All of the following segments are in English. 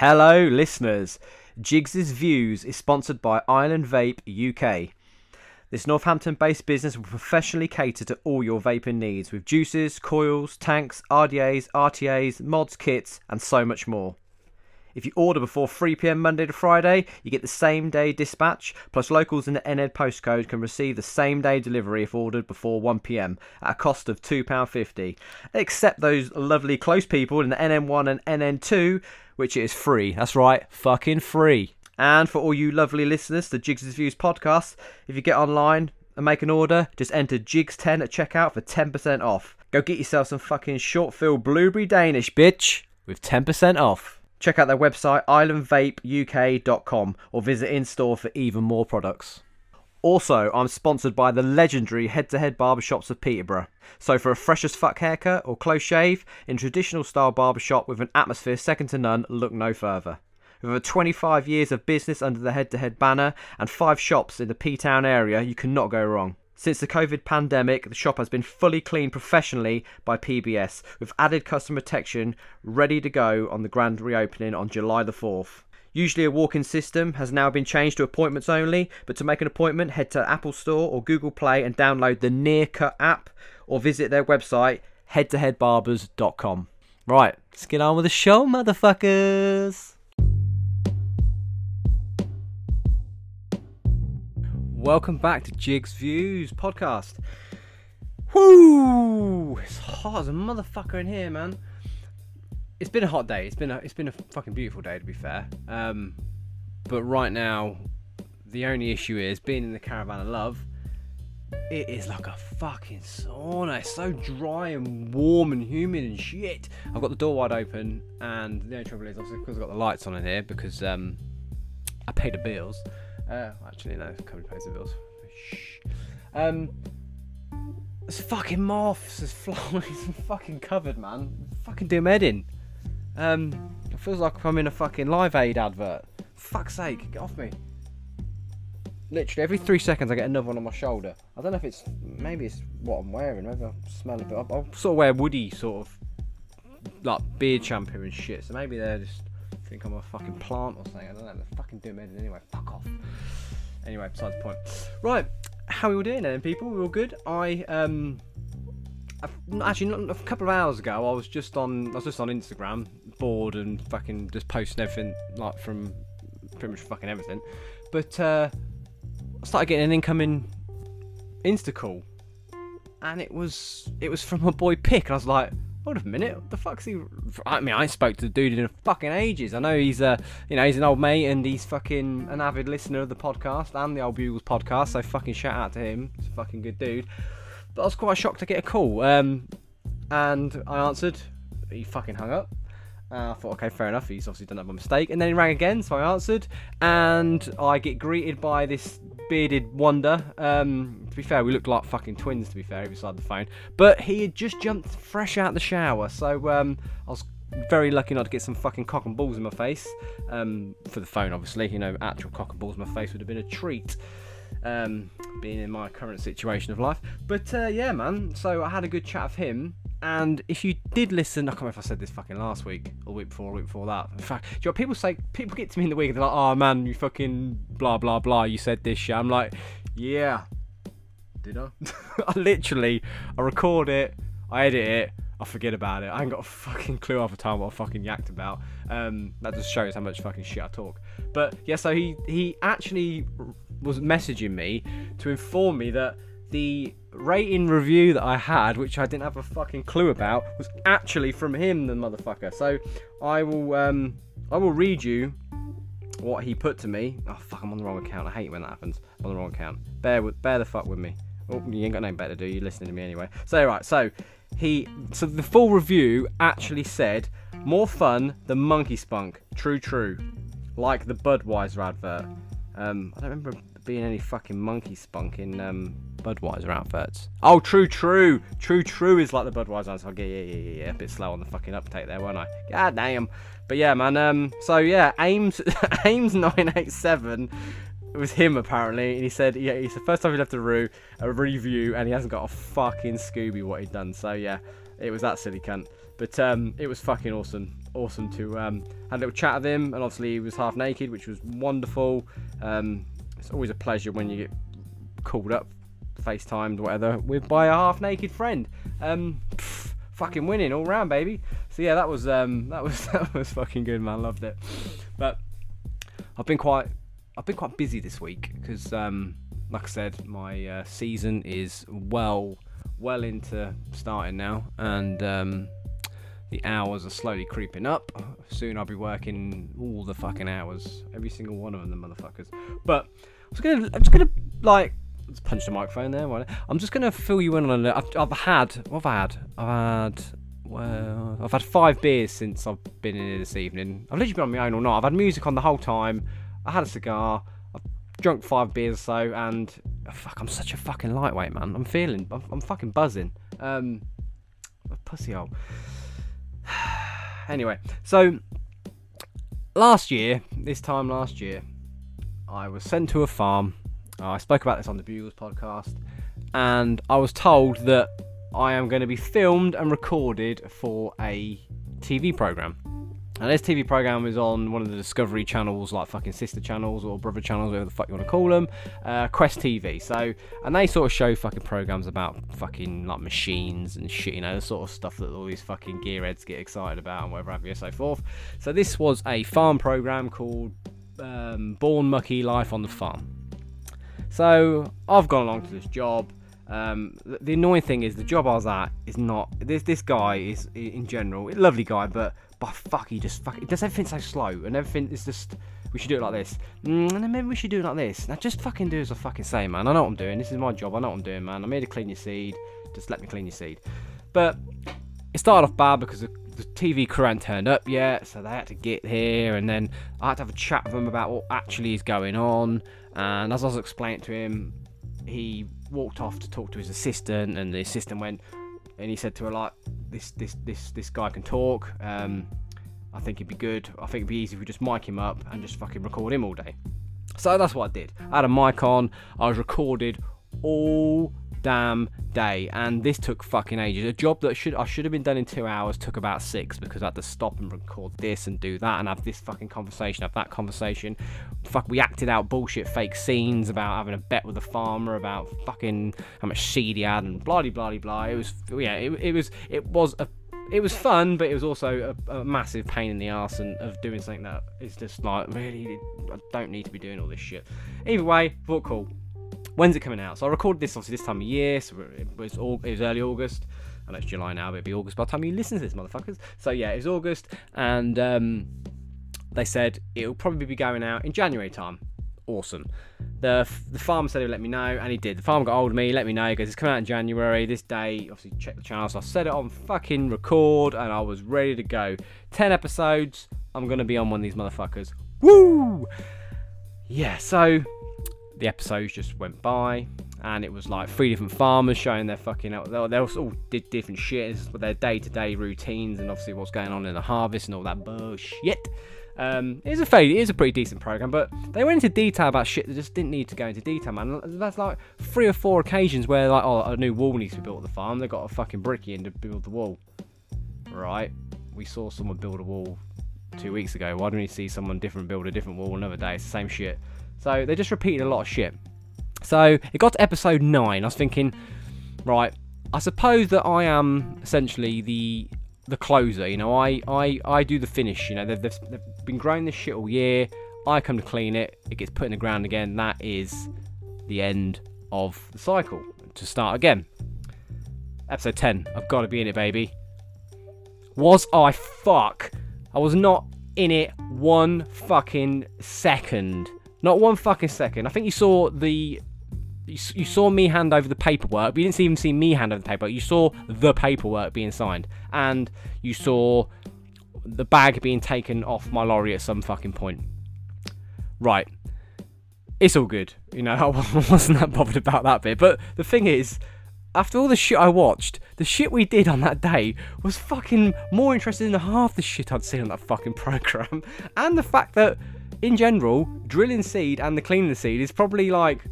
Hello, listeners. Jigs' Views is sponsored by Island Vape UK. This Northampton based business will professionally cater to all your vaping needs with juices, coils, tanks, RDAs, RTAs, mods, kits, and so much more. If you order before 3pm Monday to Friday, you get the same day dispatch, plus locals in the NED postcode can receive the same day delivery if ordered before 1pm at a cost of £2.50. Except those lovely close people in the NN1 and NN2, which is free. That's right, fucking free. And for all you lovely listeners to Jigs' Views podcast, if you get online and make an order, just enter Jigs10 at checkout for 10% off. Go get yourself some fucking short fill blueberry Danish, bitch, with 10% off. Check out their website islandvapeuk.com or visit in store for even more products. Also, I'm sponsored by the legendary head to head barbershops of Peterborough. So, for a fresh as fuck haircut or close shave in traditional style barbershop with an atmosphere second to none, look no further. With over 25 years of business under the head to head banner and five shops in the P Town area, you cannot go wrong. Since the COVID pandemic, the shop has been fully cleaned professionally by PBS with added customer protection ready to go on the grand reopening on July the 4th. Usually a walk-in system has now been changed to appointments only, but to make an appointment, head to Apple Store or Google Play and download the Nearcut app or visit their website headtoheadbarbers.com. Right, let's get on with the show, motherfuckers. Welcome back to Jigs Views podcast. Whoo! It's hot as a motherfucker in here, man. It's been a hot day. It's been a it's been a fucking beautiful day to be fair. Um, but right now, the only issue is being in the caravan of love. It is like a fucking sauna. It's so dry and warm and humid and shit. I've got the door wide open, and the only trouble is obviously because I've got the lights on in here because um, I pay the bills. Uh, actually, no, company pays the bills. Shh. Um, there's fucking moths, there's flies, I'm fucking covered, man. Fucking do med in. Um, it feels like I'm in a fucking Live Aid advert. Fuck's sake, get off me. Literally every three seconds I get another one on my shoulder. I don't know if it's maybe it's what I'm wearing. Maybe I smell a bit. I, I sort of wear woody sort of like beard shampoo and shit. So maybe they're just think I'm a fucking plant or something. I don't know. They're fucking doing it anyway. Fuck off. Anyway, besides the point. Right, how are we all doing then, people? We all good? I um, I've, actually, a couple of hours ago, I was just on. I was just on Instagram, bored and fucking just posting everything like from pretty much fucking everything. But uh, I started getting an incoming Insta call, and it was it was from my boy Pick, and I was like hold a minute, what the fuck's he? I mean, I spoke to the dude in fucking ages. I know he's a, you know, he's an old mate and he's fucking an avid listener of the podcast and the Old Bugles podcast. So fucking shout out to him. He's a fucking good dude. But I was quite shocked to get a call. Um, and I answered. He fucking hung up. Uh, I thought, okay, fair enough. He's obviously done that by mistake. And then he rang again, so I answered, and I get greeted by this bearded wonder. Um, to be fair, we looked like fucking twins. To be fair, beside the phone, but he had just jumped fresh out the shower, so um, I was very lucky not to get some fucking cock and balls in my face. Um, for the phone, obviously, you know, actual cock and balls in my face would have been a treat. Um, being in my current situation of life, but uh, yeah, man. So I had a good chat with him, and if you did listen, I can't remember if I said this fucking last week or week before, or week before that. In fact, do you know people say? People get to me in the week, and they're like, "Oh man, you fucking blah blah blah." You said this shit. I'm like, "Yeah, did I?" I literally, I record it, I edit it, I forget about it. I ain't got a fucking clue half the time what I fucking yacked about. Um, that just shows how much fucking shit I talk. But yeah, so he he actually was messaging me to inform me that the rating review that I had, which I didn't have a fucking clue about, was actually from him, the motherfucker. So I will um I will read you what he put to me. Oh fuck, I'm on the wrong account. I hate when that happens. I'm on the wrong account. Bear with bear the fuck with me. Oh, you ain't got no better to do. You're listening to me anyway. So right, so he so the full review actually said more fun than Monkey Spunk. True, true. Like the Budweiser advert. Um, I don't remember being any fucking monkey spunk in um, Budweiser adverts. Oh, true, true, true, true is like the Budweiser. So yeah, yeah, yeah, yeah. A bit slow on the fucking uptake there, weren't I? God damn. But yeah, man. Um, so yeah, Ames, Ames nine eight seven. It was him apparently, and he said, yeah, it's the first time he left a, re- a review, and he hasn't got a fucking Scooby what he'd done. So yeah, it was that silly cunt. But um, it was fucking awesome awesome to um, had a little chat with him, and obviously he was half naked, which was wonderful. Um, it's always a pleasure when you get called up, FaceTimed, whatever, with by a half naked friend. Um, pff, fucking winning all round, baby. So yeah, that was um, that was that was fucking good, man. Loved it. But I've been quite I've been quite busy this week because, um, like I said, my uh, season is well well into starting now, and um, the hours are slowly creeping up. Soon I'll be working all the fucking hours, every single one of them, the motherfuckers. But Was gonna, I'm just gonna like let's punch the microphone there. not? I'm just gonna fill you in on it. I've, I've had, what have I had? I've had. Well, I've had five beers since I've been in here this evening. I've literally been on my own all night. I've had music on the whole time. I had a cigar. I've drunk five beers or so, and oh, fuck, I'm such a fucking lightweight, man. I'm feeling, I'm, I'm fucking buzzing. Um, a pussy hole. anyway, so last year, this time last year, I was sent to a farm. Uh, I spoke about this on the Bugles podcast, and I was told that I am going to be filmed and recorded for a TV program. And this TV program is on one of the Discovery channels, like fucking sister channels or brother channels, whatever the fuck you want to call them, uh, Quest TV. So, and they sort of show fucking programs about fucking like machines and shit, you know, the sort of stuff that all these fucking gearheads get excited about and whatever have you, so forth. So, this was a farm program called um, Born Mucky Life on the Farm. So, I've gone along to this job. Um, the, annoying thing is the job I was at is not this. This guy is in general a lovely guy, but but fuck, he just fuck. It does everything so slow, and everything is just. We should do it like this, mm, and then maybe we should do it like this. Now just fucking do as I fucking say, man. I know what I'm doing. This is my job. I know what I'm doing, man. I'm here to clean your seed. Just let me clean your seed. But it started off bad because the TV crew hadn't turned up yet, so they had to get here, and then I had to have a chat with him about what actually is going on. And as I was explaining to him, he walked off to talk to his assistant, and the assistant went and he said to her like, "This this this this guy can talk. Um, I think it'd be good. I think it'd be easy if we just mic him up and just fucking record him all day." So that's what I did. I had a mic on. I was recorded all damn day, and this took fucking ages. A job that should I should have been done in two hours took about six because I had to stop and record this and do that and have this fucking conversation, have that conversation. Fuck, we acted out bullshit fake scenes about having a bet with a farmer about fucking how much seed he had and blah blah blah blah. It was yeah, it, it was it was a it was fun, but it was also a, a, massive pain in the ass and of doing something that is just like really I don't need to be doing all this shit. Either way, thought cool. When's it coming out? So I recorded this obviously this time of year, so it was all it was early August. I know it's July now, but it'll be August by the time you listen to this, motherfuckers. So yeah, it was August, and um, they said it'll probably be going out in January time. Awesome. The the farmer said he'd let me know, and he did. The farmer got hold of me, let me know. Goes, it's coming out in January. This day, obviously, check the channel. So I set it on fucking record, and I was ready to go. Ten episodes. I'm gonna be on one of these motherfuckers. Woo! Yeah. So the episodes just went by and it was like three different farmers showing their fucking they, they all did different shit with their day-to-day routines and obviously what's going on in the harvest and all that bullshit um, it a fairly, it is a pretty decent program, but they went into detail about shit that just didn't need to go into detail, man. That's like three or four occasions where like, oh, a new wall needs to be built at the farm. They got a fucking bricky in to build the wall. Right? We saw someone build a wall two weeks ago. Why don't we see someone different build a different wall another day? It's the same shit. So they just repeated a lot of shit. So it got to episode 9. I was thinking, right, I suppose that I am essentially the the closer. You know, I I, I do the finish. You know, they've, they've, they've been growing this shit all year. I come to clean it. It gets put in the ground again. That is the end of the cycle. To start again. Episode 10. I've got to be in it, baby. Was I fuck? I was not in it one fucking second. Not one fucking second. I think you saw the you, saw me hand over the paperwork, but you didn't even see me hand over the paperwork. You saw the paperwork being signed, and you saw the bag being taken off my lorry at some fucking point. Right. It's all good. You know, I wasn't that bothered about that bit. But the thing is, after all the shit I watched, the shit we did on that day was fucking more interesting than half the shit I'd seen on that fucking program. And the fact that in general, drilling seed and the cleaning the seed is probably like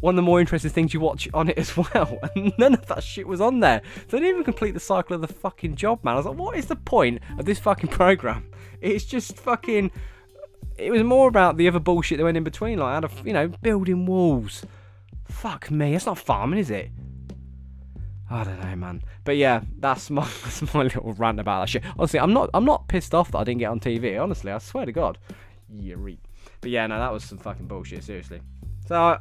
one of the more interesting things you watch on it as well. And none of that shit was on there. So I didn't even complete the cycle of the fucking job, man. I was like, what is the point of this fucking program? It's just fucking. It was more about the other bullshit that went in between, like out of you know building walls. Fuck me, that's not farming, is it? I don't know, man. But yeah, that's my that's my little rant about that shit. Honestly, I'm not I'm not pissed off that I didn't get on TV. Honestly, I swear to God. Yeah, But yeah, no, that was some fucking bullshit. Seriously. So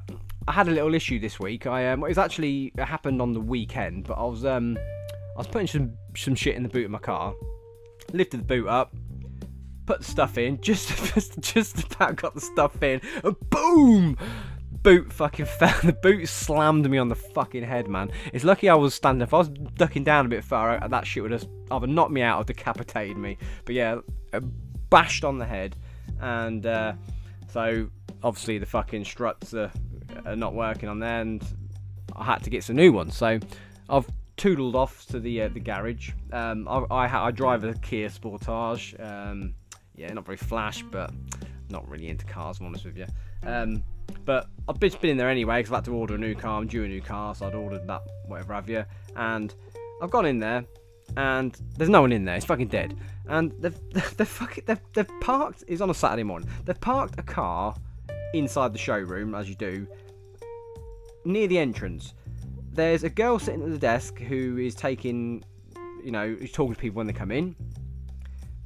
I, had a little issue this week. I um, it was actually it happened on the weekend, but I was um, I was putting some some shit in the boot of my car. Lifted the boot up, put the stuff in, just just just about got the stuff in, and boom! boot fucking fell. The boot slammed me on the fucking head, man. It's lucky I was standing. If I was ducking down a bit far, that shit would have either knocked me out or decapitated me. But yeah, bashed on the head, and uh, so obviously the fucking struts are, are not working on there, and I had to get some new ones. So I've toodled off to the uh, the garage. Um, I, I, I, drive a Kia Sportage. Um, yeah, not very flash, but not really into cars. I'm honest with you. Um, but I've been in there anyway because I've had to order a new car. I'm due a new car, so I'd ordered that, whatever have you. And I've gone in there, and there's no one in there. It's fucking dead. And they've they've fucking they've, they've parked. It's on a Saturday morning. They've parked a car inside the showroom as you do, near the entrance. There's a girl sitting at the desk who is taking, you know, who's talking to people when they come in,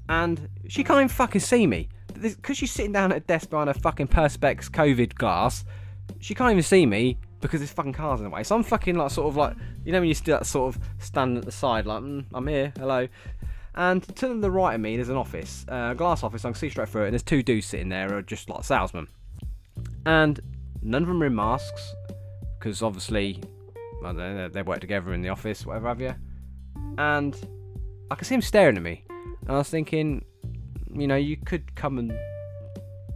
and she can't even fucking see me because she's sitting down at a desk behind a fucking Perspex COVID glass, she can't even see me because there's fucking cars in the way. So I'm fucking like sort of like you know when you still sort of stand at the side like mm, I'm here, hello. And to the right of me, there's an office, uh, a glass office. I can see straight through it, and there's two dudes sitting there, who are just like salesmen. And none of them are in masks because obviously, know, they work together in the office, whatever have you. And I can see them staring at me, and I was thinking, you know, you could come and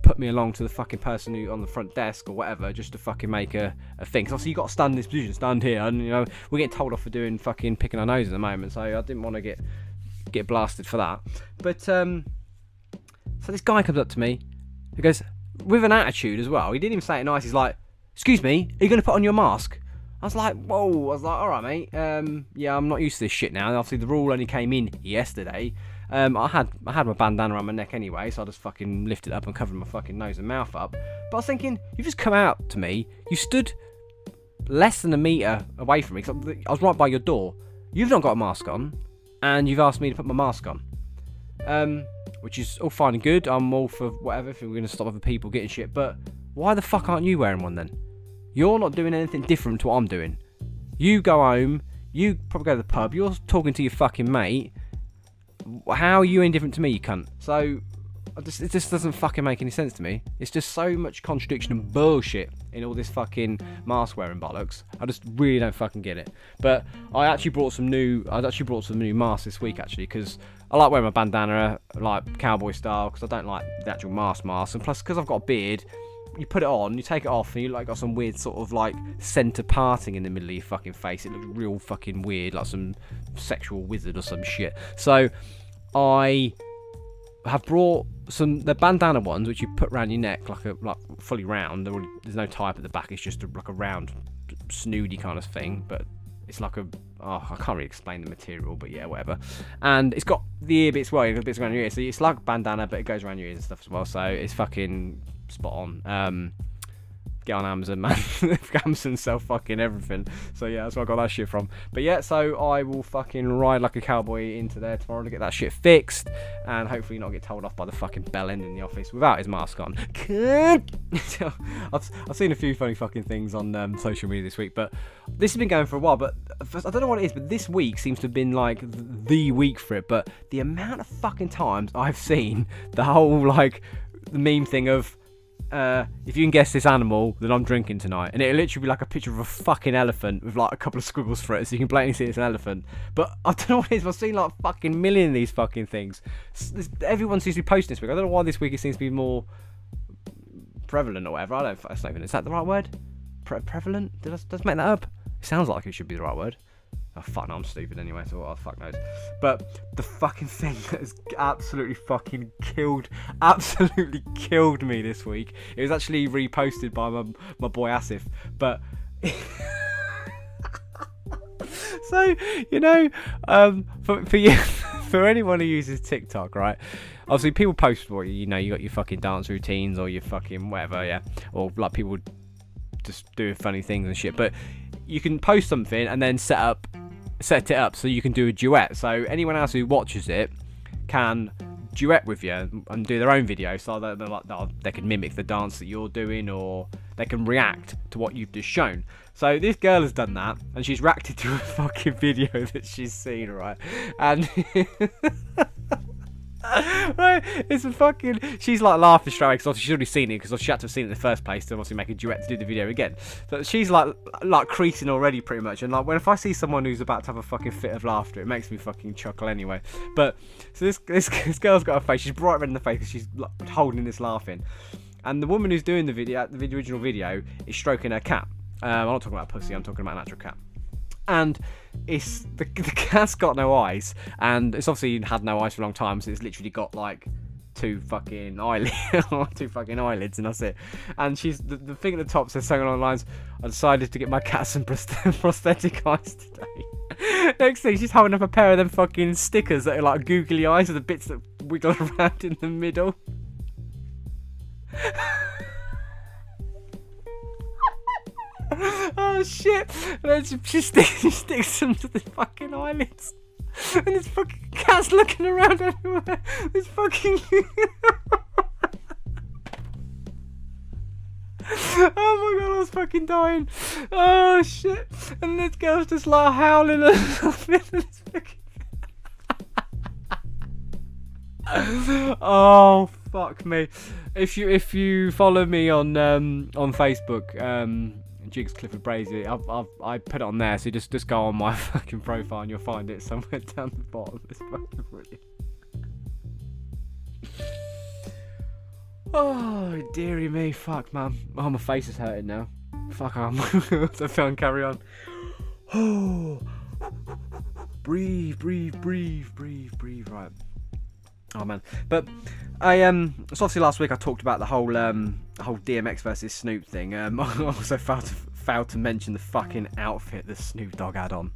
put me along to the fucking person who on the front desk or whatever, just to fucking make a, a thing. Because obviously you got to stand in this position, stand here, and you know we're getting told off for doing fucking picking our nose at the moment. So I didn't want to get get blasted for that. But um, so this guy comes up to me, he goes with an attitude as well. He didn't even say it nice. He's like, "Excuse me, are you going to put on your mask?" I was like, "Whoa!" I was like, "All right, mate. Um, yeah, I'm not used to this shit now." And obviously the rule only came in yesterday. Um, I had I had my bandana around my neck anyway, so I just fucking lifted up and covered my fucking nose and mouth up. But I was thinking, you just come out to me. You stood less than a meter away from me. Cause I was right by your door. You've not got a mask on, and you've asked me to put my mask on. Um, which is all fine and good. I'm all for whatever if we're going to stop other people getting shit. But why the fuck aren't you wearing one then? You're not doing anything different to what I'm doing. You go home. You probably go to the pub. You're talking to your fucking mate how are you indifferent to me, you cunt? So, just, it just doesn't fucking make any sense to me. It's just so much contradiction and bullshit in all this fucking mask wearing bollocks. I just really don't fucking get it. But I actually brought some new. I actually brought some new masks this week actually because I like wearing my bandana like cowboy style because I don't like the actual mask mask and plus because I've got a beard you put it on, you take it off, and you like got some weird sort of like centre parting in the middle of your fucking face. It looks real fucking weird, like some sexual wizard or some shit. So I have brought some the bandana ones, which you put around your neck like a like fully round. There's no up at the back. It's just a, like a round, snoody kind of thing, but it's like a oh I can't really explain the material, but yeah, whatever. And it's got the ear bits well, the bits around your ears. So it's like bandana, but it goes around your ears and stuff as well. So it's fucking spot on. Um, get on Amazon, man. Amazon sell fucking everything. So yeah, that's where I got that shit from. But yeah, so I will fucking ride like a cowboy into there tomorrow to get that shit fixed, and hopefully not get told off by the fucking bell end in the office without his mask on. I've, I've seen a few funny fucking things on um, social media this week, but this has been going for a while. But I don't know what it is, but this week seems to have been like the week for it. But the amount of fucking times I've seen the whole like the meme thing of uh, if you can guess this animal, then I'm drinking tonight. And it'll literally be like a picture of a fucking elephant with like a couple of squiggles for it, so you can blatantly see it's an elephant. But I don't know what it is. I've seen like a fucking million of these fucking things. Everyone seems to be posting this week. I don't know why this week it seems to be more prevalent or whatever. I don't. That's not even. Is that the right word? Pre- prevalent? Did I, I make that up? It sounds like it should be the right word. Oh fuck, no, I'm stupid anyway, so the fuck knows. But the fucking thing that has absolutely fucking killed, absolutely killed me this week. It was actually reposted by my my boy Asif, but. so you know, um, for for you, for anyone who uses TikTok, right? Obviously, people post what you know. You got your fucking dance routines or your fucking whatever, yeah, or like people just doing funny things and shit. But you can post something and then set up set it up so you can do a duet. So anyone else who watches it can duet with you and do their own video so that like, they can mimic the dance that you're doing or they can react to what you've just shown. So this girl has done that and she's reacted to a fucking video that she's seen, right? And it's a fucking. She's like laughing straight away because she's already seen it because she had to have seen it in the first place to obviously make a duet to do the video again. So she's like like creasing already pretty much. And like when if I see someone who's about to have a fucking fit of laughter, it makes me fucking chuckle anyway. But so this this, this girl's got a face. She's bright red in the face because she's like, holding this laughing. And the woman who's doing the video, the original video, is stroking her cat. Um, I'm not talking about pussy. I'm talking about an actual cat and it's the, the cat's got no eyes, and it's obviously had no eyes for a long time, so it's literally got like two fucking eyelids, two fucking eyelids, and that's it. And she's the, the thing at the top says something along the lines, "I decided to get my cat some prosthetic eyes today." Next thing, she's holding up a pair of them fucking stickers that are like googly eyes with the bits that wiggle around in the middle. oh shit! she sticks, she sticks them to the fucking eyelids, and this fucking cat's looking around everywhere. This fucking. oh my god, I was fucking dying. Oh shit! And this girl's just like howling and oh fuck me! If you if you follow me on um, on Facebook, um, Jigs Clifford Brazier. I've, I've, I put it on there, so just just go on my fucking profile and you'll find it somewhere down the bottom. It's fucking brilliant. Oh, dearie me, fuck, man. Oh, my face is hurting now. Fuck, I'm so fun. Carry on. Oh, breathe, breathe, breathe, breathe, breathe. Right. Oh man, but I um, so obviously last week I talked about the whole um, whole DMX versus Snoop thing. Um, I also failed to failed to mention the fucking outfit that Snoop Dogg had on.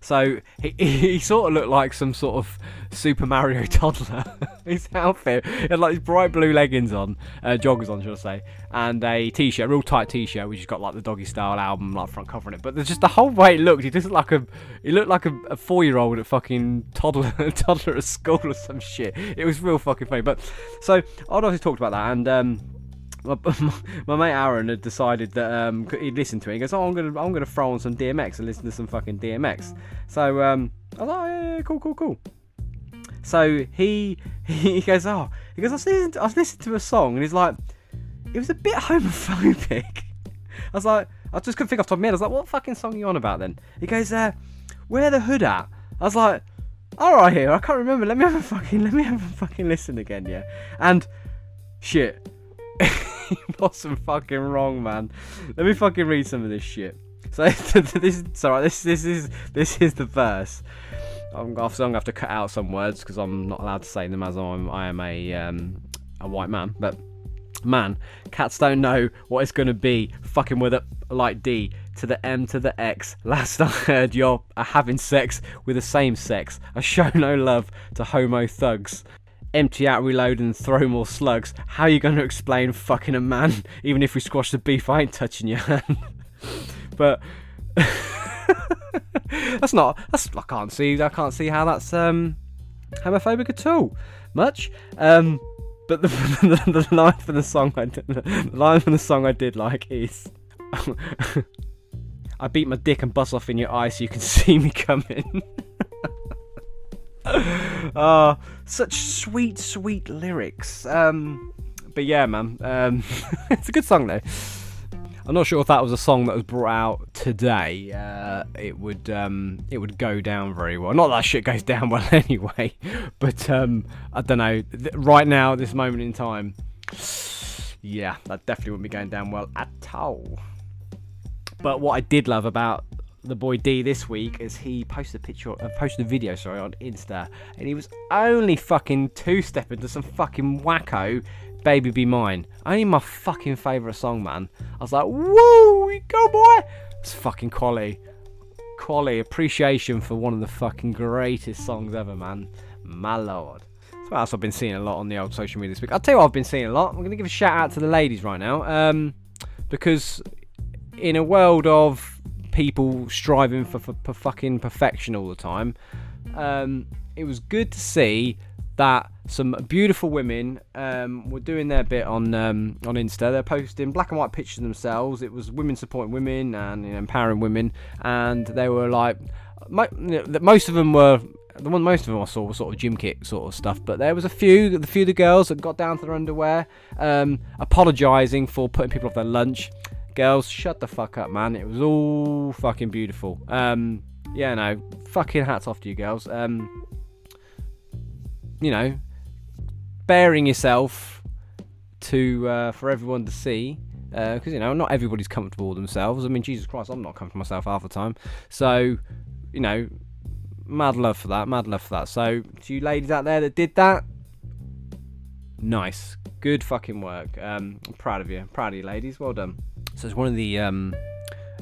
So he, he sort of looked like some sort of Super Mario toddler. his outfit he had like these bright blue leggings on, uh, joggers on, should I say, and a t-shirt, a real tight t-shirt, which has got like the Doggy Style album like front cover on it. But there's just the whole way it looked. He just looked like a he looked like a, a four-year-old at fucking toddler toddler at school or some shit. It was real fucking funny. But so I'd obviously talked about that and. um my, my, mate Aaron had decided that um, he'd listen to it. He goes, "Oh, I'm gonna I'm gonna throw on some DMX and listen to some fucking DMX." So um, I was like, oh, yeah, yeah, cool, cool, cool." So he he goes, "Oh," he goes, "I was listening to, I was listening to a song and he's like, it was a bit homophobic." I was like, I just couldn't think off the top of my head. I was like, "What fucking song are you on about then?" He goes, uh, "Where the hood at?" I was like, "All right, here. I can't remember. Let me have a fucking let me have a fucking listen again, yeah." And shit. wasn't fucking wrong, man. Let me fucking read some of this shit. So this is sorry. This this is this is the verse. I'm, gonna have to cut out some words because I'm not allowed to say them as I'm I am a um, a white man. But man, cats don't know what it's gonna be fucking with it like D to the M to the X. Last I heard, you're having sex with the same sex. I show no love to homo thugs empty out, reload, and throw more slugs. How are you going to explain fucking a man? Even if we squash the beef, I ain't touching your hand. but that's not. That's I can't see. I can't see how that's um homophobic at all. Much. Um, but the, the, the line for the song I did, the line for the song I did like is. I beat my dick and bust off in your eye so you can see me coming. Oh, such sweet, sweet lyrics. Um, but yeah, man, um, it's a good song though. I'm not sure if that was a song that was brought out today. Uh, it would um, it would go down very well. Not that shit goes down well anyway, but um, I don't know. Right now, at this moment in time, yeah, that definitely wouldn't be going down well at all. But what I did love about the boy D this week as he posted a picture, uh, posted a video, sorry, on Insta, and he was only fucking two stepping to some fucking wacko Baby Be Mine. Only my fucking favourite song, man. I was like, woo, go boy! It's fucking quality. Quality, appreciation for one of the fucking greatest songs ever, man. My lord. That's what else I've been seeing a lot on the old social media this week. I'll tell you what I've been seeing a lot. I'm to give a shout out to the ladies right now. Um, because in a world of people striving for, for, for fucking perfection all the time, um, it was good to see that some beautiful women um, were doing their bit on um, on Insta. They're posting black and white pictures of themselves. It was women supporting women and you know, empowering women, and they were like, most of them were. The one most of them I saw was sort of gym kit sort of stuff, but there was a few, the few of the girls that got down to their underwear, um, apologising for putting people off their lunch. Girls, shut the fuck up, man. It was all fucking beautiful. Um, yeah, no, fucking hats off to you girls. Um, you know, bearing yourself to uh, for everyone to see because uh, you know not everybody's comfortable themselves. I mean, Jesus Christ, I'm not comfortable myself half the time. So, you know, mad love for that, mad love for that. So, to you ladies out there that did that, nice, good fucking work. Um, I'm proud of you, proud of you, ladies. Well done. So it's one of the um,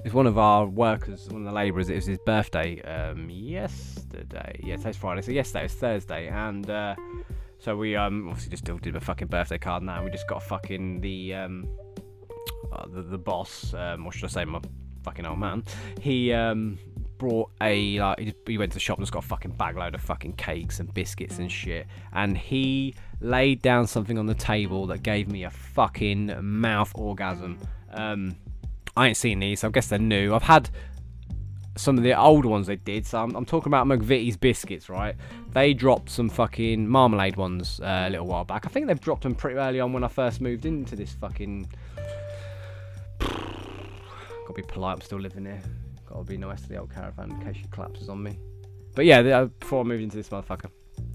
it's one of our workers, one of the labourers. It was his birthday um, yesterday. Yeah, today's Friday, so yesterday was Thursday, and uh, so we um obviously just did a fucking birthday card now. We just got fucking the um uh, the, the boss, um, or should I say my fucking old man. He um brought a like he went to the shop and just got a fucking bag load of fucking cakes and biscuits and shit, and he laid down something on the table that gave me a fucking mouth orgasm. Um, I ain't seen these, so I guess they're new. I've had some of the older ones they did. So I'm, I'm, talking about McVitie's biscuits, right? They dropped some fucking marmalade ones uh, a little while back. I think they've dropped them pretty early on when I first moved into this fucking. Gotta be polite. I'm still living here. Gotta be nice to the old caravan in case she collapses on me. But yeah, uh, before I moved into this motherfucker.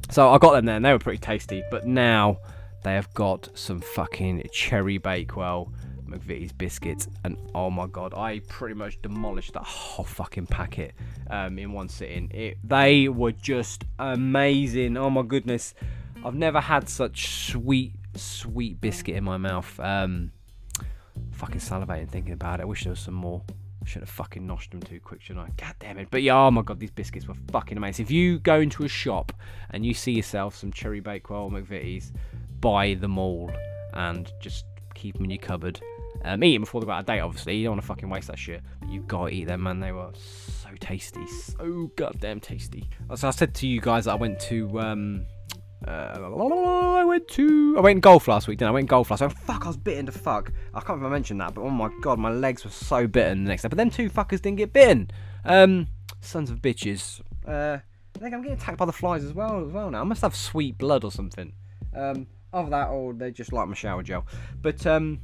So I got them there and they were pretty tasty. But now they have got some fucking cherry bakewell McVitie's biscuits, and oh my god, I pretty much demolished that whole fucking packet um, in one sitting. It, they were just amazing. Oh my goodness, I've never had such sweet, sweet biscuit in my mouth. Um, fucking salivating thinking about it. I wish there was some more. I should have fucking noshed them too quick, shouldn't I? God damn it. But yeah, oh my god, these biscuits were fucking amazing. If you go into a shop and you see yourself some cherry bakewell McVitie's, buy them all and just keep them in your cupboard um, eat them before they go out of date, obviously. You don't want to fucking waste that shit. But you gotta eat them, man. They were so tasty. So goddamn tasty. So I said to you guys that I went to. Um, uh, I went to. I went golf last week, didn't I? I went golf last week. Fuck, I was bitten to fuck. I can't remember mention that, but oh my god, my legs were so bitten the next day. But then two fuckers didn't get bitten. Um, sons of bitches. Uh, I think I'm getting attacked by the flies as well. As well now, I must have sweet blood or something. Um, of that, or they just like my shower gel. But um,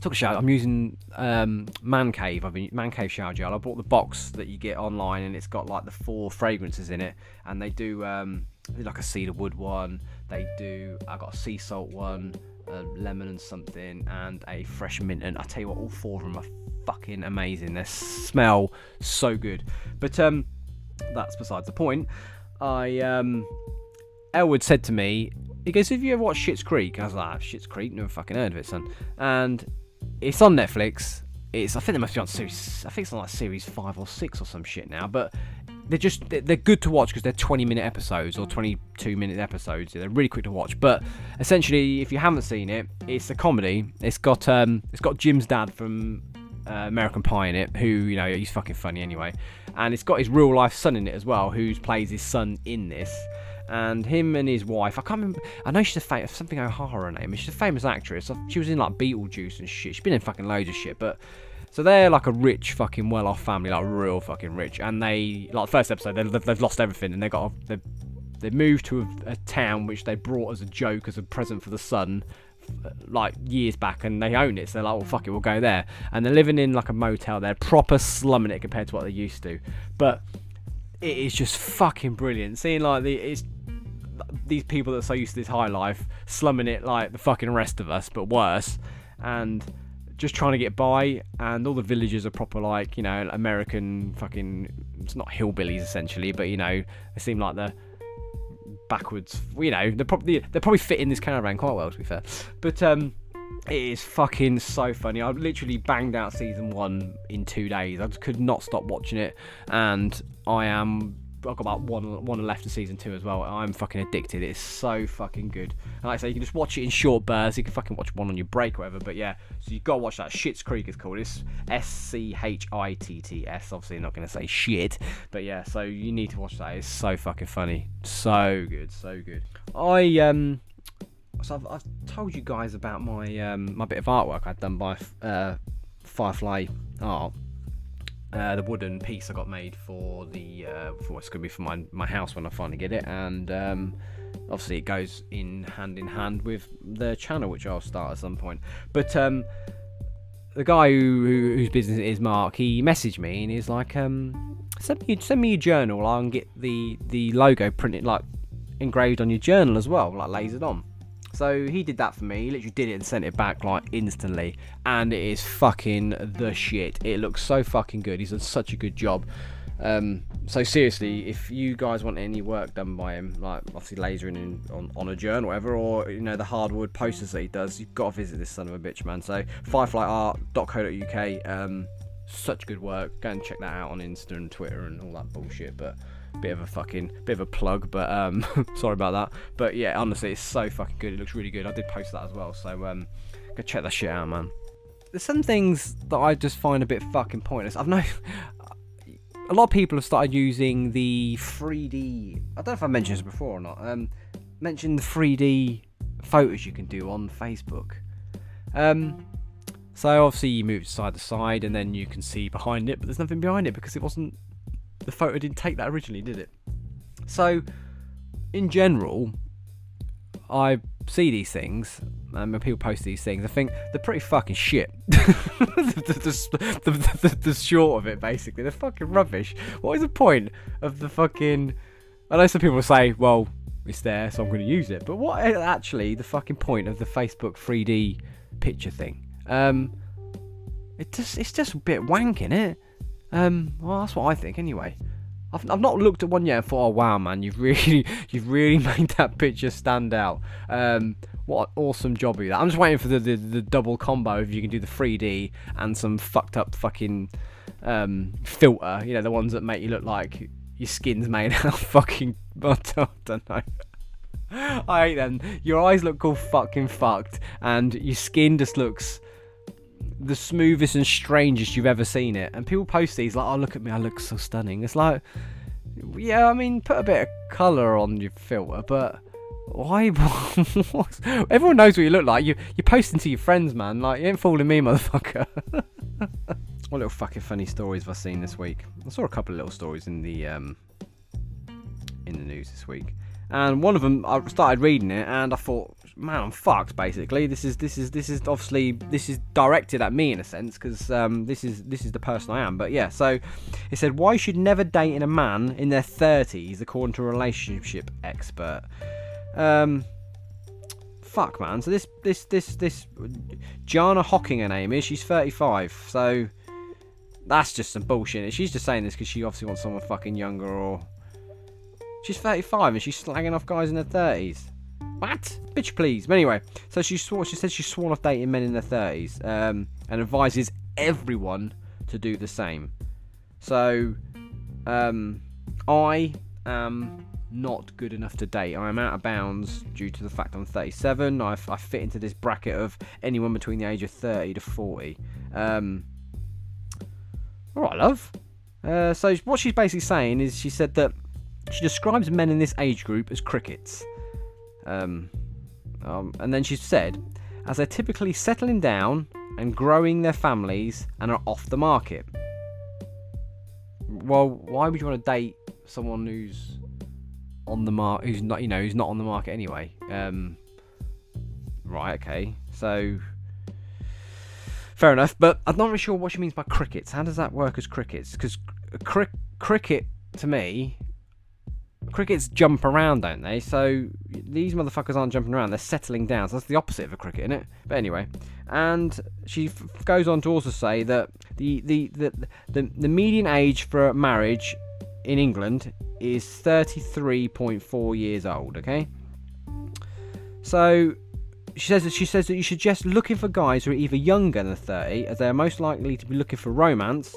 took a shower. I'm using um, Man Cave. I've been Man Cave shower gel. I bought the box that you get online, and it's got like the four fragrances in it. And they do um, like a cedar wood one. They do. I got a sea salt one, a lemon and something, and a fresh mint. And I tell you what, all four of them are fucking amazing. They smell so good. But um, that's besides the point. I um, Elwood said to me, he goes, "Have you ever watched Schitt's Creek?" I was like, "Schitt's Creek? Never fucking heard of it, son." And it's on Netflix. It's I think they must be on series. I think it's on like series five or six or some shit now. But they're just they're good to watch because they're 20 minute episodes or 22 minute episodes. They're really quick to watch. But essentially, if you haven't seen it, it's a comedy. It's got um it's got Jim's dad from uh, American Pie in it, who you know he's fucking funny anyway, and it's got his real life son in it as well, who plays his son in this and him and his wife. I can't remember. I know she's a famous something O'Hara name. She's a famous actress. She was in like Beetlejuice and shit. She's been in fucking loads of shit. But so they're like a rich fucking well-off family, like real fucking rich. And they like the first episode, they've, they've lost everything and they got they they moved to a, a town which they brought as a joke as a present for the son like years back and they own it so they're like well fuck it we'll go there and they're living in like a motel they're proper slumming it compared to what they used to but it is just fucking brilliant seeing like the it's these people that are so used to this high life slumming it like the fucking rest of us, but worse. And just trying to get by, and all the villagers are proper like you know American fucking. It's not hillbillies essentially, but you know they seem like the backwards. You know they're probably they're probably fit in this caravan quite well to be fair, but um. It is fucking so funny. I literally banged out season one in two days. I just could not stop watching it, and I am I've got about one one left of season two as well. I'm fucking addicted. It's so fucking good. And like I say, you can just watch it in short bursts. You can fucking watch one on your break or whatever. But yeah, so you gotta watch that. Schitt's Creek is called. It's S C H I T T S. Obviously, not gonna say shit. But yeah, so you need to watch that. It's so fucking funny. So good. So good. I um. So I've, I've told you guys about my um my bit of artwork I'd done by uh, Firefly Art uh, the wooden piece I got made for the uh, for what's going to be for my my house when I finally get it, and um, obviously it goes in hand in hand with the channel, which I'll start at some point. But um, the guy who, who, whose business it is, Mark, he messaged me and he's like, um, send me send me your journal. I'll get the the logo printed like engraved on your journal as well, like lasered on. So he did that for me. He literally did it and sent it back like instantly, and it is fucking the shit. It looks so fucking good. He's done such a good job. Um, so seriously, if you guys want any work done by him, like obviously lasering in on, on a journal or whatever, or you know the hardwood posters that he does, you've got to visit this son of a bitch, man. So fireflyart.co.uk. Um, such good work. Go and check that out on Insta and Twitter and all that bullshit. But bit of a fucking bit of a plug, but um, sorry about that. But yeah, honestly, it's so fucking good. It looks really good. I did post that as well, so um, go check that shit out, man. There's some things that I just find a bit fucking pointless. I've known a lot of people have started using the 3D. I don't know if I mentioned this before or not. Um, mentioned the 3D photos you can do on Facebook. Um, so obviously you move side to side and then you can see behind it, but there's nothing behind it because it wasn't the photo didn't take that originally, did it? So, in general, I see these things, and when people post these things, I think they're pretty fucking shit. the, the, the, the, short of it, basically, they're fucking rubbish. What is the point of the fucking? I know some people say, "Well, it's there, so I'm going to use it," but what is actually the fucking point of the Facebook 3D picture thing? Um, it just it's just a bit wank, in it? Um, well, that's what I think anyway. I've, I've not looked at one yet and thought, oh wow, man, you've really you've really made that picture stand out. Um, what an awesome job you that. I'm just waiting for the, the, the double combo if you can do the 3D and some fucked up fucking um, filter. You know, the ones that make you look like your skin's made out of fucking. I don't know. I hate them. Your eyes look all fucking fucked, and your skin just looks the smoothest and strangest you've ever seen it. And people post these like, "Oh, look at me, I look so stunning." It's like, yeah, I mean, put a bit of color on your filter, but why? Everyone knows what you look like. You you're posting to your friends, man. Like, you ain't fooling me, motherfucker. what little fucking funny stories have I seen this week? I saw a couple of little stories in the um in the news this week, and one of them I started reading it, and I thought man, I'm fucked. Basically, this is this is this is obviously this is directed at me in a sense because um, this is this is the person I am. But yeah, so it said why should never date in a man in their 30s according to a relationship expert. Um, fuck, man. So this this this this Jana Hocking, her name is. She's 35. So that's just some bullshit. She's just saying this because she obviously wants someone fucking younger or. She's 35 and she's slagging off guys in their 30s. What? Bitch, please. But anyway, so she swore. She said she's sworn off dating men in their thirties, um, and advises everyone to do the same. So, um, I am not good enough to date. I am out of bounds due to the fact I'm 37. I, I fit into this bracket of anyone between the age of 30 to 40. Um, all right, love. Uh, so what she's basically saying is she said that she describes men in this age group as crickets. Um, um, and then she said, as they're typically settling down and growing their families and are off the market. Well, why would you want to date someone who's on the mark, who's not, you know, who's not on the market anyway? Um, right, okay, so fair enough. But I'm not really sure what she means by crickets. How does that work as crickets? Because cri- cricket to me crickets jump around, don't they? So these motherfuckers aren't jumping around; they're settling down. So that's the opposite of a cricket, isn't it? But anyway, and she f- goes on to also say that the the, the the the median age for marriage in England is 33.4 years old. Okay, so she says that she says that you should just looking for guys who are either younger than 30, as they are most likely to be looking for romance.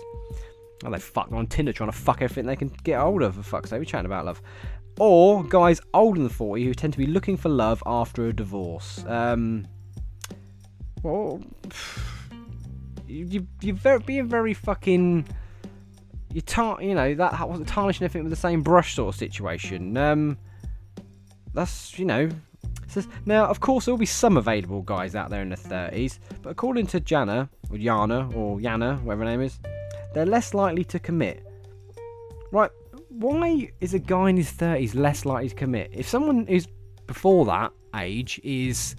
Oh, they fuck on Tinder trying to fuck everything they can get hold of. For fuck's sake, we're chatting about love. Or guys older than 40 who tend to be looking for love after a divorce. Um, well, you, you, are very, being very fucking. You tar- you know that wasn't tarnishing anything with the same brush sort of situation. Um, that's you know now, of course, there will be some available guys out there in the 30s, but according to Jana, or Yana, or Yana, whatever her name is, they're less likely to commit. Right, why is a guy in his 30s less likely to commit? If someone who's before that age is,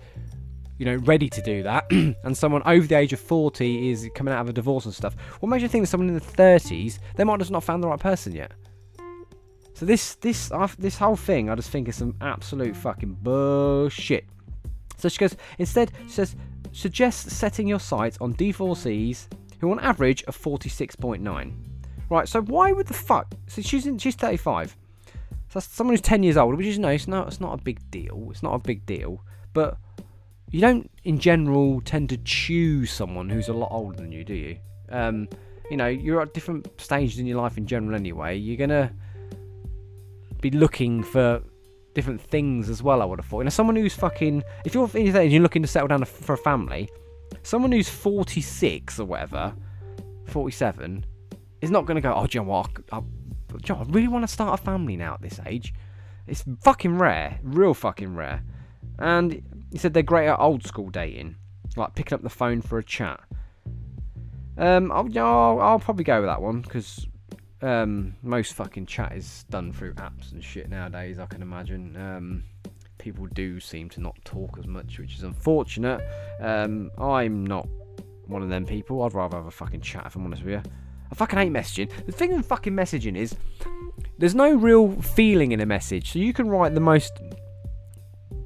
you know, ready to do that, and someone over the age of 40 is coming out of a divorce and stuff, what makes you think that someone in the 30s, they might just not found the right person yet? So this this this whole thing, I just think is some absolute fucking bullshit. So she goes instead. She says suggest setting your sights on D4Cs who on average are 46.9. Right. So why would the fuck? So she's in, she's 35. So that's someone who's 10 years old, which is nice. no, it's not a big deal. It's not a big deal, but you don't in general tend to choose someone who's a lot older than you, do you? Um, you know, you're at different stages in your life in general anyway. You're gonna be looking for different things as well. I would have thought. You know, someone who's fucking if you're in your 30s, you're looking to settle down for a family, someone who's 46 or whatever, 47, is not going to go. Oh, John, what? I, John, I really want to start a family now at this age. It's fucking rare, real fucking rare. And he said they're great at old school dating, like picking up the phone for a chat. Um, I'll, I'll, I'll probably go with that one because um, most fucking chat is done through apps and shit nowadays. I can imagine. Um, people do seem to not talk as much, which is unfortunate. Um, I'm not one of them people. I'd rather have a fucking chat if I'm honest with you. I fucking hate messaging. The thing with fucking messaging is there's no real feeling in a message. So you can write the most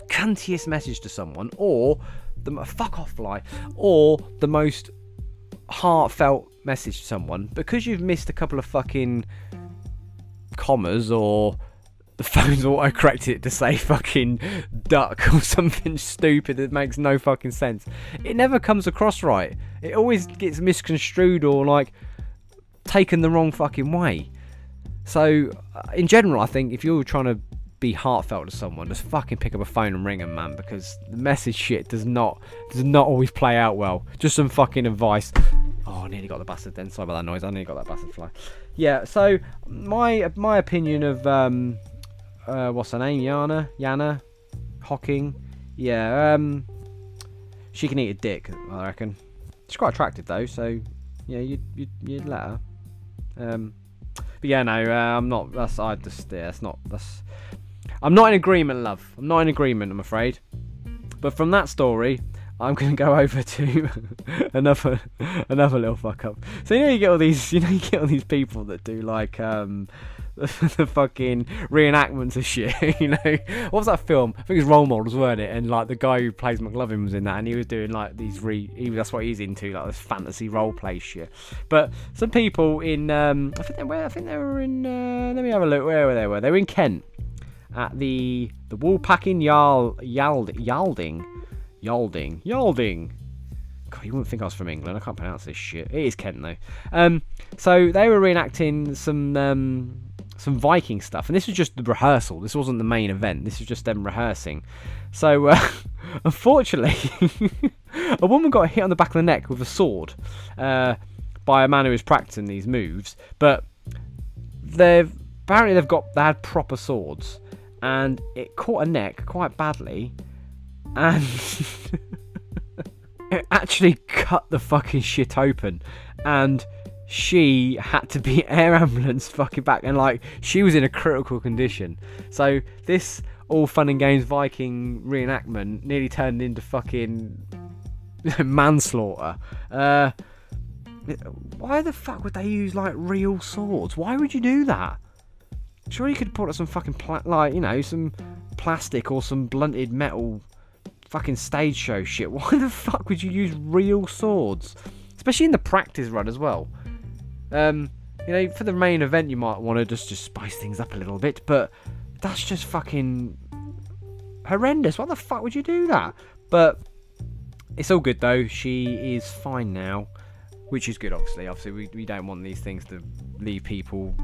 cuntiest message to someone, or the fuck off lie, or the most heartfelt message to someone, because you've missed a couple of fucking commas or the phone's auto corrected it to say fucking duck or something stupid that makes no fucking sense. It never comes across right. It always gets misconstrued or like taken the wrong fucking way. So, uh, in general, I think if you're trying to be heartfelt to someone, just fucking pick up a phone and ring them, man, because the message shit does not does not always play out well. Just some fucking advice. Oh, I nearly got the bastard then. Sorry about that noise. I nearly got that bastard fly. Yeah, so my my opinion of um uh what's her name? Yana? Yana? Hocking? Yeah, um she can eat a dick, I reckon. She's quite attractive though, so yeah, you'd you'd, you'd let her. Um but yeah, no, uh, I'm not. That's I just. Yeah, that's not. That's. I'm not in agreement, love. I'm not in agreement. I'm afraid. But from that story, I'm to go over to another another little fuck up. So you know you get all these you know you get all these people that do like um the, fucking reenactments of shit. you know what was that film? I think it's Role Models, weren't it? And like the guy who plays McLovin was in that, and he was doing like these re. He, that's what he's into, like this fantasy role play shit. But some people in um I think they were I think they were in uh, let me have a look where were they were. They were in Kent at the the Woolpacking Yal Yald Yalding Yalding. Yalding. God, you wouldn't think I was from England. I can't pronounce this shit. It is Kent though. Um, so they were reenacting some um, some Viking stuff, and this was just the rehearsal. This wasn't the main event. This was just them rehearsing. So uh, unfortunately, a woman got hit on the back of the neck with a sword uh, by a man who was practicing these moves. But they've apparently they've got they had proper swords, and it caught a neck quite badly and it actually cut the fucking shit open and she had to be air ambulance fucking back and like she was in a critical condition. So this all fun and games viking reenactment nearly turned into fucking manslaughter. Uh why the fuck would they use like real swords? Why would you do that? Sure, you could put up some fucking pla- like you know some plastic or some blunted metal fucking stage show shit. Why the fuck would you use real swords, especially in the practice run as well? Um, you know, for the main event, you might want to just just spice things up a little bit, but that's just fucking horrendous. What the fuck would you do that? But it's all good though. She is fine now, which is good. Obviously, obviously we, we don't want these things to leave people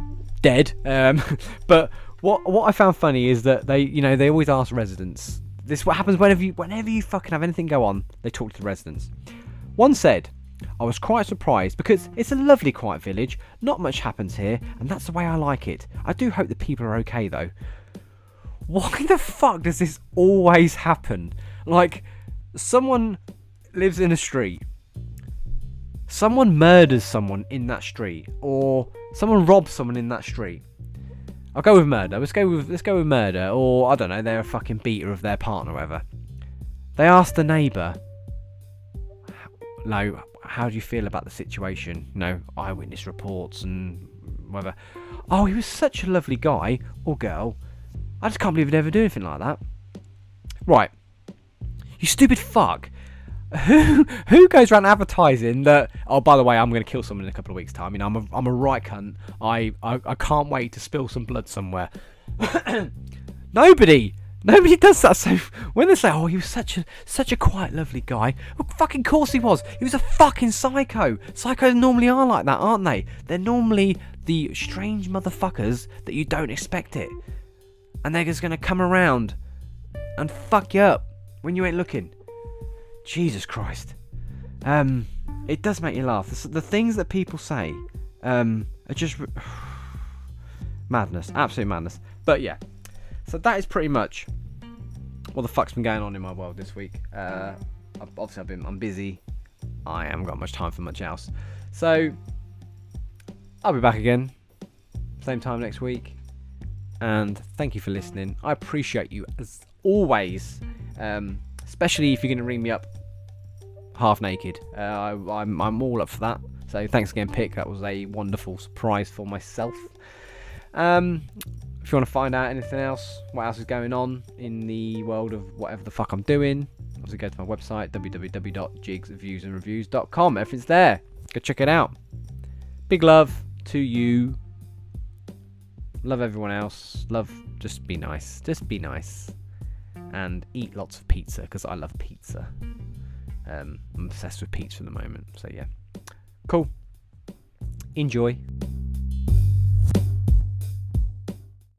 dead. Um, but what what I found funny is that they you know they always ask residents. This is what happens whenever you whenever you fucking have anything go on. They talk to the residents. One said. I was quite surprised because it's a lovely quiet village, not much happens here, and that's the way I like it. I do hope the people are okay though. Why the fuck does this always happen? Like, someone lives in a street, someone murders someone in that street, or someone robs someone in that street. I'll go with murder. Let's go with let's go with murder, or I don't know, they're a fucking beater of their partner, whatever. They ask the neighbour, "No, how do you feel about the situation?" No, eyewitness reports and whatever. Oh, he was such a lovely guy or girl. I just can't believe he'd ever do anything like that. Right, you stupid fuck. Who who goes around advertising that? Oh, by the way, I'm going to kill someone in a couple of weeks' time. You know, I'm a I'm a right cunt. I I, I can't wait to spill some blood somewhere. Nobody. Nobody does that. So when they say, "Oh, he was such a such a quiet, lovely guy," well, fucking course he was. He was a fucking psycho. Psychos normally are like that, aren't they? They're normally the strange motherfuckers that you don't expect it, and they're just gonna come around and fuck you up when you ain't looking. Jesus Christ. Um, it does make you laugh. The, the things that people say um, are just madness, absolute madness. But yeah, so that is pretty much what the fuck's been going on in my world this week. Uh, obviously, I've been I'm busy. I haven't got much time for much else. So I'll be back again, same time next week. And thank you for listening. I appreciate you as always. Um, especially if you're going to ring me up half naked. Uh, I, am I'm, I'm all up for that. So thanks again, Pick. That was a wonderful surprise for myself. Um, if you want to find out anything else, what else is going on in the world of whatever the fuck I'm doing, obviously go to my website www.jigsviewsandreviews.com. Everything's there. Go check it out. Big love to you. Love everyone else. Love, just be nice. Just be nice and eat lots of pizza because I love pizza. Um, I'm obsessed with pizza at the moment. So yeah, cool. Enjoy.